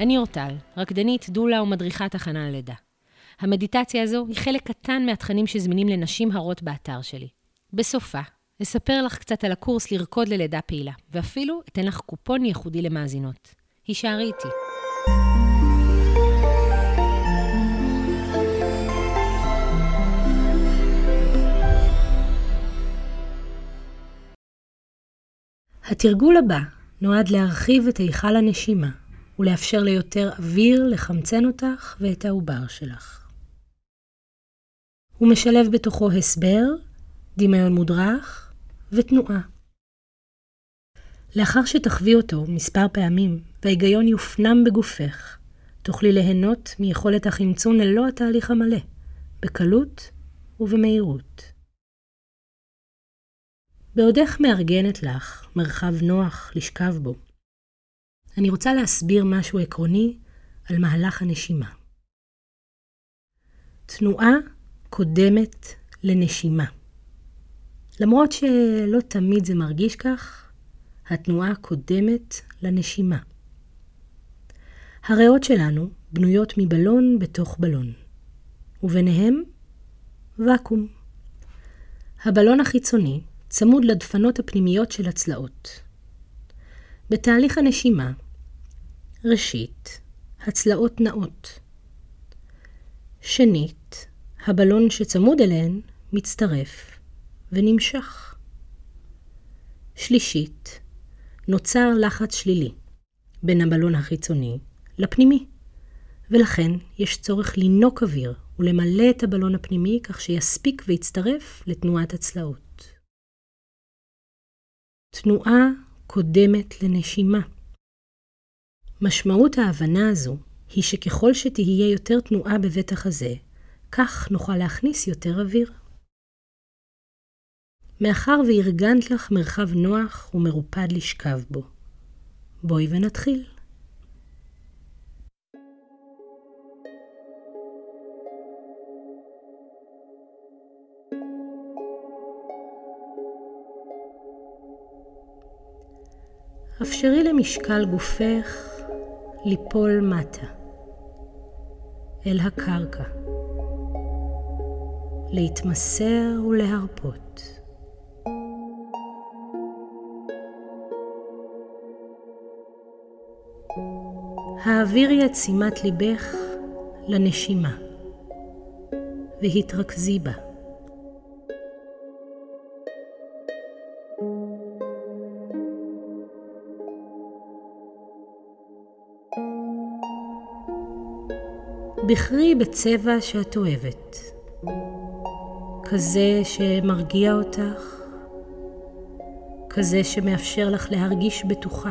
אני אורטל, רקדנית, דולה ומדריכת הכנה ללידה. המדיטציה הזו היא חלק קטן מהתכנים שזמינים לנשים הרות באתר שלי. בסופה, אספר לך קצת על הקורס לרקוד ללידה פעילה, ואפילו אתן לך קופון ייחודי למאזינות. הישארי איתי. התרגול הבא נועד להרחיב את היכל הנשימה ולאפשר ליותר אוויר לחמצן אותך ואת העובר שלך. הוא משלב בתוכו הסבר, דמיון מודרך ותנועה. לאחר שתחווי אותו מספר פעמים וההיגיון יופנם בגופך, תוכלי ליהנות מיכולת החמצון ללא התהליך המלא, בקלות ובמהירות. בעודך מארגנת לך מרחב נוח לשכב בו, אני רוצה להסביר משהו עקרוני על מהלך הנשימה. תנועה קודמת לנשימה. למרות שלא תמיד זה מרגיש כך, התנועה קודמת לנשימה. הריאות שלנו בנויות מבלון בתוך בלון, וביניהם ואקום. הבלון החיצוני צמוד לדפנות הפנימיות של הצלעות. בתהליך הנשימה, ראשית, הצלעות נעות. שנית, הבלון שצמוד אליהן מצטרף ונמשך. שלישית, נוצר לחץ שלילי בין הבלון החיצוני לפנימי, ולכן יש צורך לינוק אוויר ולמלא את הבלון הפנימי כך שיספיק ויצטרף לתנועת הצלעות. תנועה קודמת לנשימה. משמעות ההבנה הזו היא שככל שתהיה יותר תנועה בבית החזה, כך נוכל להכניס יותר אוויר. מאחר וארגנת לך מרחב נוח ומרופד לשכב בו, בואי ונתחיל. אפשרי למשקל גופך ליפול מטה, אל הקרקע, להתמסר ולהרפות. העבירי את שימת ליבך לנשימה והתרכזי בה. בחרי בצבע שאת אוהבת, כזה שמרגיע אותך, כזה שמאפשר לך להרגיש בטוחה.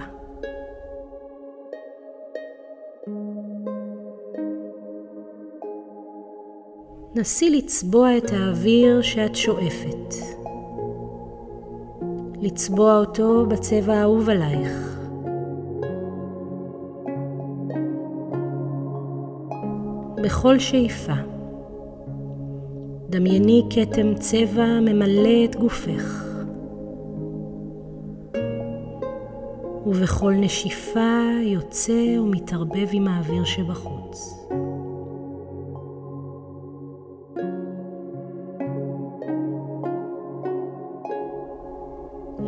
נסי לצבוע את האוויר שאת שואפת. לצבוע אותו בצבע האהוב עלייך. בכל שאיפה. דמייני כתם צבע ממלא את גופך. ובכל נשיפה יוצא ומתערבב עם האוויר שבחוץ.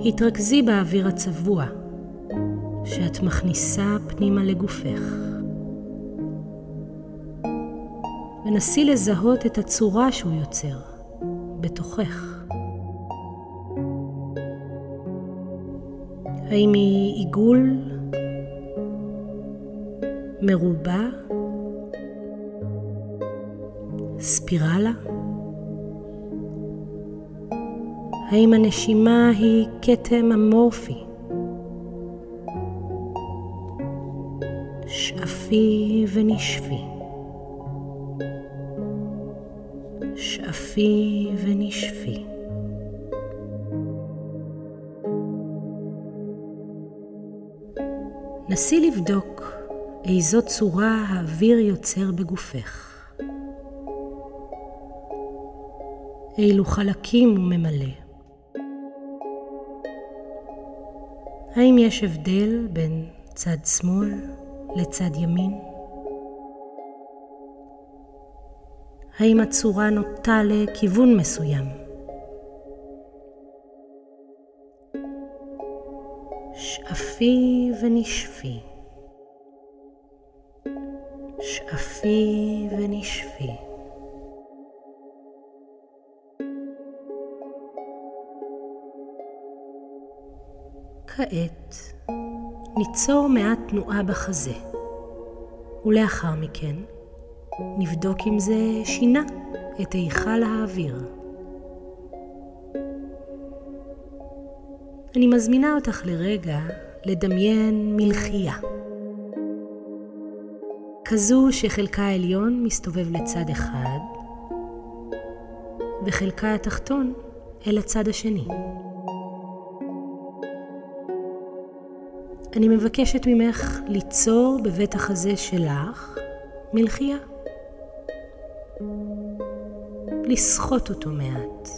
התרכזי באוויר הצבוע שאת מכניסה פנימה לגופך. ונסי לזהות את הצורה שהוא יוצר בתוכך. האם היא עיגול, מרובע, ספירלה? האם הנשימה היא כתם אמורפי? שאפי ונשפי. שאפי ונשפי. נסי לבדוק איזו צורה האוויר יוצר בגופך. אילו חלקים הוא ממלא. האם יש הבדל בין צד שמאל לצד ימין? האם הצורה נוטה לכיוון מסוים? שאפי ונשפי. שאפי ונשפי. כעת ניצור מעט תנועה בחזה, ולאחר מכן נבדוק אם זה שינה את היכל האוויר. אני מזמינה אותך לרגע לדמיין מלחייה. כזו שחלקה העליון מסתובב לצד אחד, וחלקה התחתון אל הצד השני. אני מבקשת ממך ליצור בבית החזה שלך מלחייה. לסחוט אותו מעט.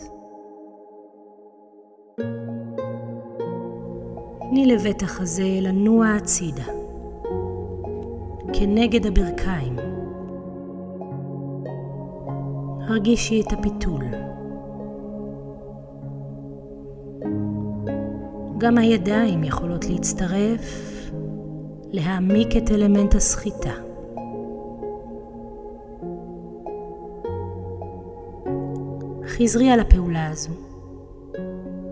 תני לבית החזה לנוע הצידה, כנגד הברכיים. הרגישי את הפיתול. גם הידיים יכולות להצטרף, להעמיק את אלמנט הסחיטה. חזרי על הפעולה הזו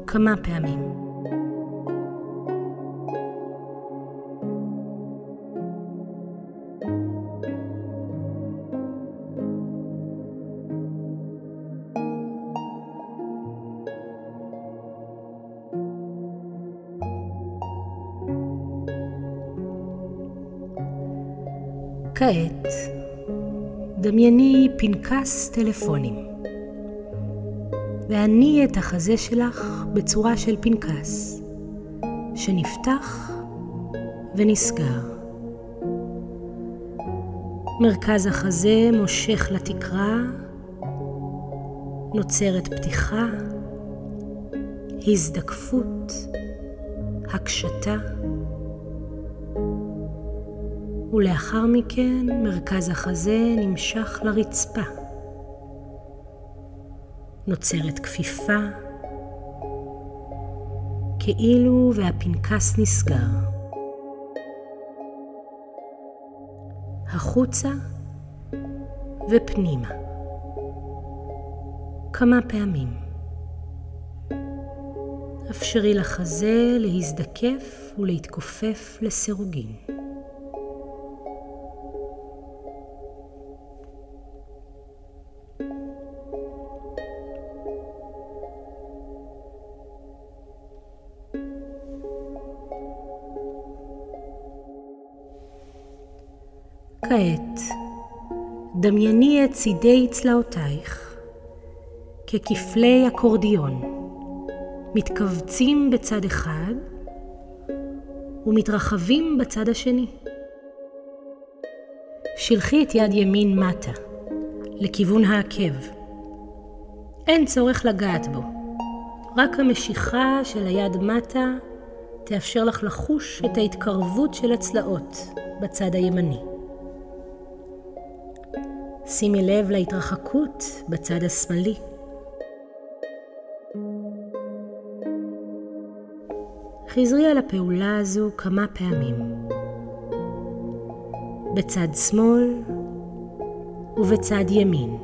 כמה פעמים. כעת דמייני פנקס טלפונים והניעי את החזה שלך בצורה של פנקס שנפתח ונסגר. מרכז החזה מושך לתקרה, נוצרת פתיחה, הזדקפות, הקשתה. ולאחר מכן מרכז החזה נמשך לרצפה. נוצרת כפיפה, כאילו והפנקס נסגר. החוצה ופנימה. כמה פעמים. אפשרי לחזה להזדקף ולהתכופף לסירוגין. כעת דמייני את צידי צלעותייך ככפלי אקורדיון, מתכווצים בצד אחד ומתרחבים בצד השני. שלחי את יד ימין מטה, לכיוון העקב. אין צורך לגעת בו, רק המשיכה של היד מטה תאפשר לך לחוש את ההתקרבות של הצלעות בצד הימני. שימי לב להתרחקות בצד השמאלי. חזרי על הפעולה הזו כמה פעמים. בצד שמאל ובצד ימין.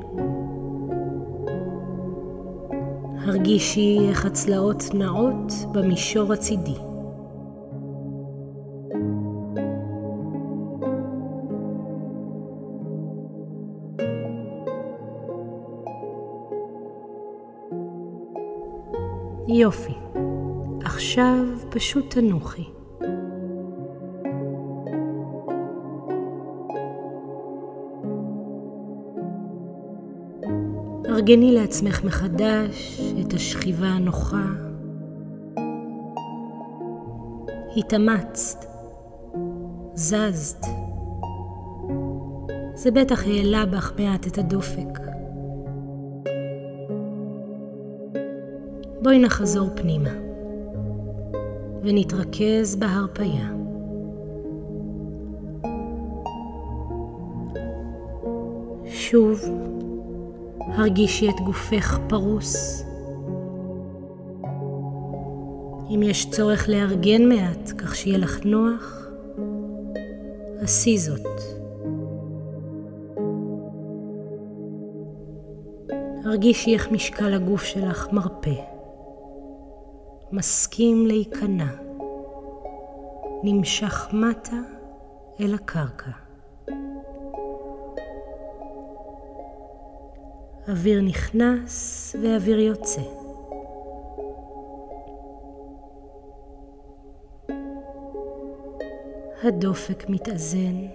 הרגישי איך הצלעות נעות במישור הצידי. יופי. עכשיו פשוט תנוחי. ארגני לעצמך מחדש את השכיבה הנוחה. התאמצת, זזת. זה בטח העלה בך מעט את הדופק. בואי נחזור פנימה ונתרכז בהרפייה. שוב, הרגישי את גופך פרוס. אם יש צורך לארגן מעט כך שיהיה לך נוח, עשי זאת. הרגישי איך משקל הגוף שלך מרפה. מסכים להיכנע, נמשך מטה אל הקרקע. אוויר נכנס ואוויר יוצא. הדופק מתאזן,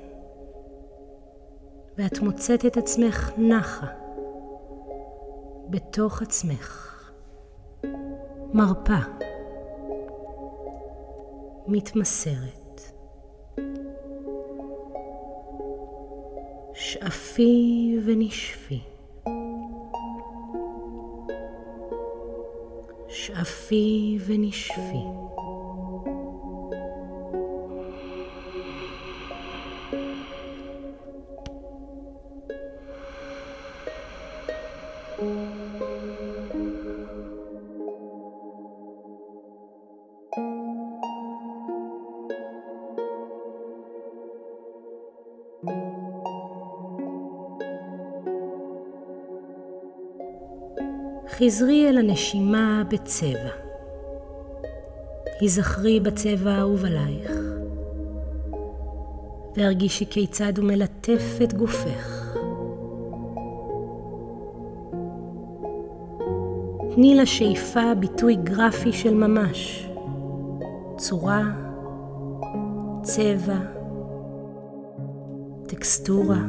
ואת מוצאת את עצמך נחה בתוך עצמך, מרפה, מתמסרת. שאפי ונשפי. שאפי ונשפי. חזרי אל הנשימה בצבע. היזכרי בצבע האהוב עלייך, והרגישי כיצד הוא מלטף את גופך. תני לשאיפה ביטוי גרפי של ממש, צורה, צבע, טקסטורה.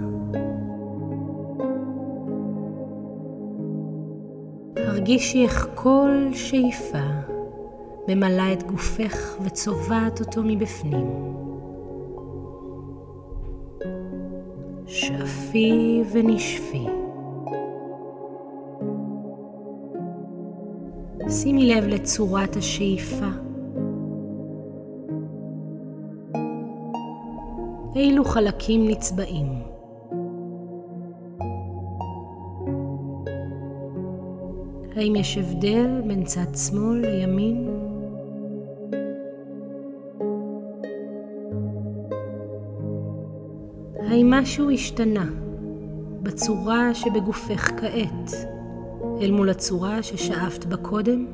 הרגישי איך כל שאיפה ממלאה את גופך וצובעת אותו מבפנים. שאפי ונשפי. שימי לב לצורת השאיפה. אילו חלקים נצבעים. האם יש הבדל בין צד שמאל לימין? האם משהו השתנה בצורה שבגופך כעת אל מול הצורה ששאפת בה קודם?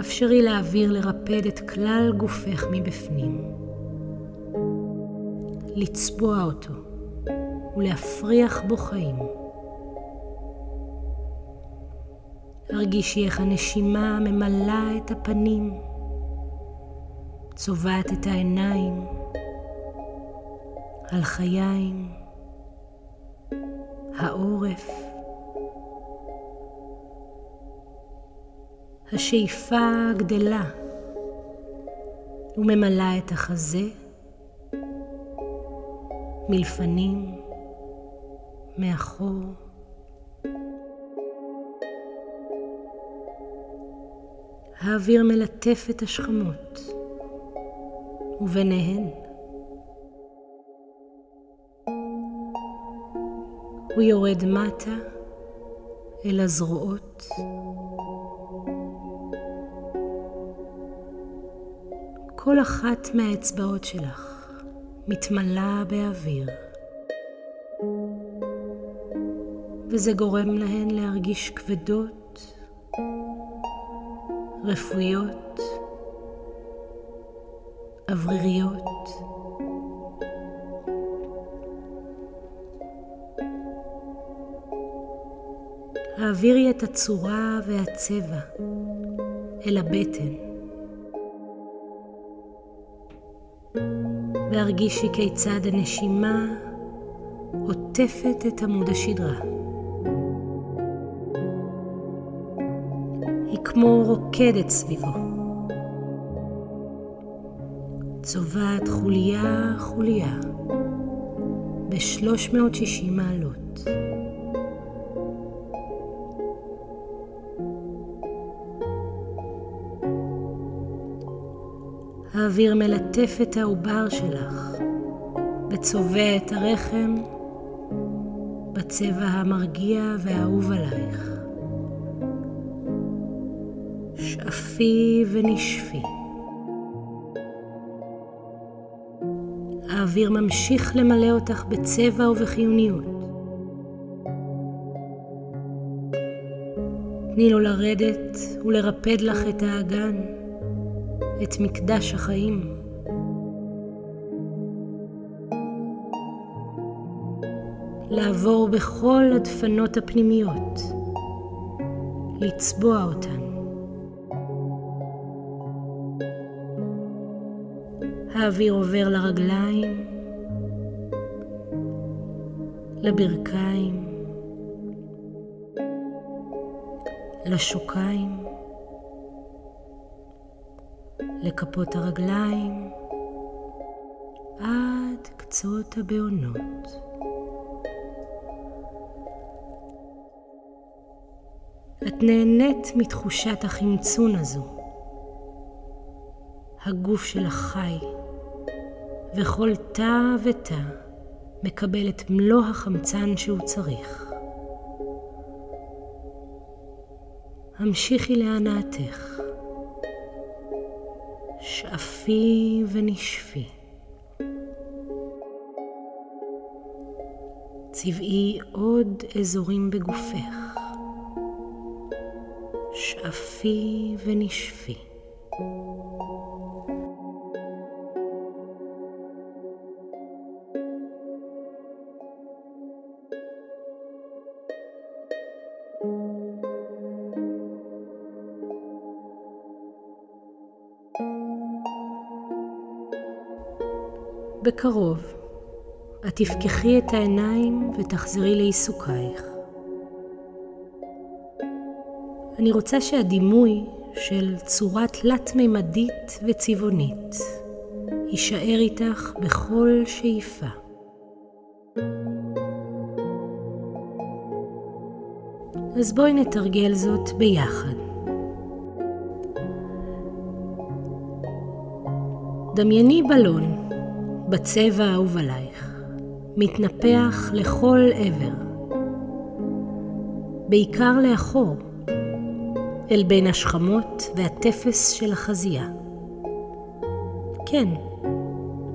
אפשרי לאוויר לרפד את כלל גופך מבפנים. לצבוע אותו ולהפריח בו חיים. הרגישי איך הנשימה ממלאה את הפנים, צובעת את העיניים, הלחיים, העורף. השאיפה גדלה וממלאה את החזה, מלפנים, מאחור. האוויר מלטף את השכמות, וביניהן הוא יורד מטה אל הזרועות. כל אחת מהאצבעות שלך מתמלאה באוויר, וזה גורם להן להרגיש כבדות, רפואיות, אווריריות. העבירי את הצורה והצבע אל הבטן. והרגישי כיצד הנשימה עוטפת את עמוד השדרה. היא כמו רוקדת סביבו. צובעת חוליה חוליה ב-360 מעלות. האוויר מלטף את העובר שלך וצובע את הרחם בצבע המרגיע והאהוב עלייך. שאפי ונשפי. האוויר ממשיך למלא אותך בצבע ובחיוניות. תני לו לרדת ולרפד לך את האגן, את מקדש החיים. לעבור בכל הדפנות הפנימיות, לצבוע אותן. האוויר עובר לרגליים, לברכיים, לשוקיים, לכפות הרגליים, עד קצות הבעונות. את נהנית מתחושת החמצון הזו. הגוף שלך חי, וכל תא ותא מקבל את מלוא החמצן שהוא צריך. המשיכי להנאתך, שאפי ונשפי. צבעי עוד אזורים בגופך, שאפי ונשפי. בקרוב את תפקחי את העיניים ותחזרי לעיסוקייך. אני רוצה שהדימוי של צורה תלת-ממדית וצבעונית יישאר איתך בכל שאיפה. אז בואי נתרגל זאת ביחד. דמייני בלון בצבע האהוב עלייך, מתנפח לכל עבר, בעיקר לאחור, אל בין השכמות והטפס של החזייה. כן,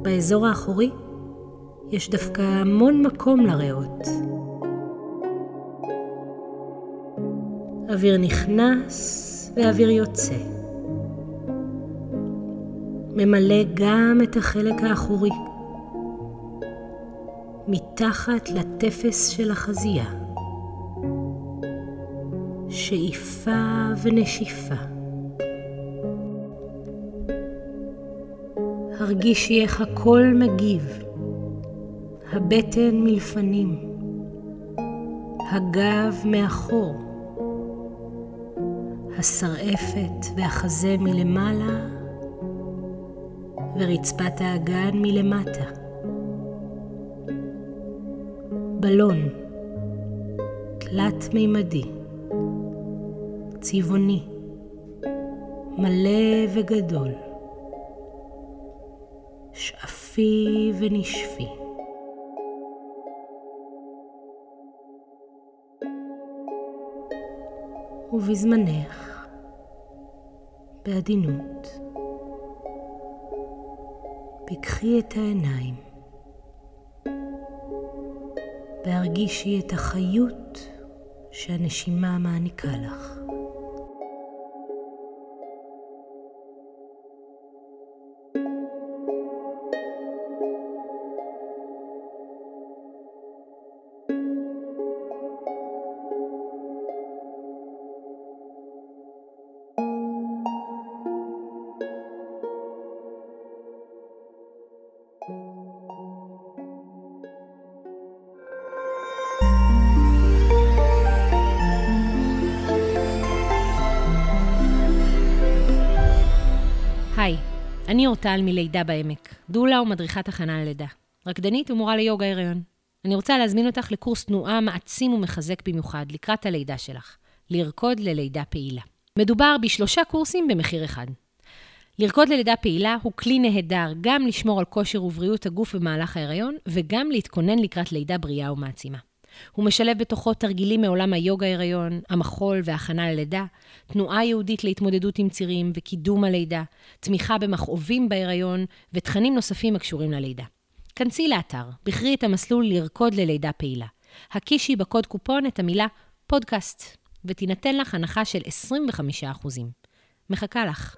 באזור האחורי יש דווקא המון מקום לריאות. אוויר נכנס ואוויר יוצא. ממלא גם את החלק האחורי, מתחת לטפס של החזייה. שאיפה ונשיפה. הרגישי איך הכל מגיב, הבטן מלפנים, הגב מאחור, השרעפת והחזה מלמעלה ורצפת האגן מלמטה. בלון, תלת-מימדי, צבעוני, מלא וגדול, שאפי ונשפי. ובזמנך, בעדינות, פיקחי את העיניים והרגישי את החיות שהנשימה מעניקה לך. אני אורטל מלידה בעמק, דולה ומדריכת הכנה ללידה, רקדנית ומורה ליוגה הריון. אני רוצה להזמין אותך לקורס תנועה מעצים ומחזק במיוחד לקראת הלידה שלך, לרקוד ללידה פעילה. מדובר בשלושה קורסים במחיר אחד. לרקוד ללידה פעילה הוא כלי נהדר גם לשמור על כושר ובריאות הגוף במהלך ההיריון, וגם להתכונן לקראת לידה בריאה ומעצימה. הוא משלב בתוכו תרגילים מעולם היוגה ההיריון, המחול והכנה ללידה, תנועה יהודית להתמודדות עם צירים וקידום הלידה, תמיכה במכאובים בהיריון ותכנים נוספים הקשורים ללידה. כנסי לאתר, בחרי את המסלול לרקוד ללידה פעילה. הקישי בקוד קופון את המילה פודקאסט, ותינתן לך הנחה של 25%. מחכה לך.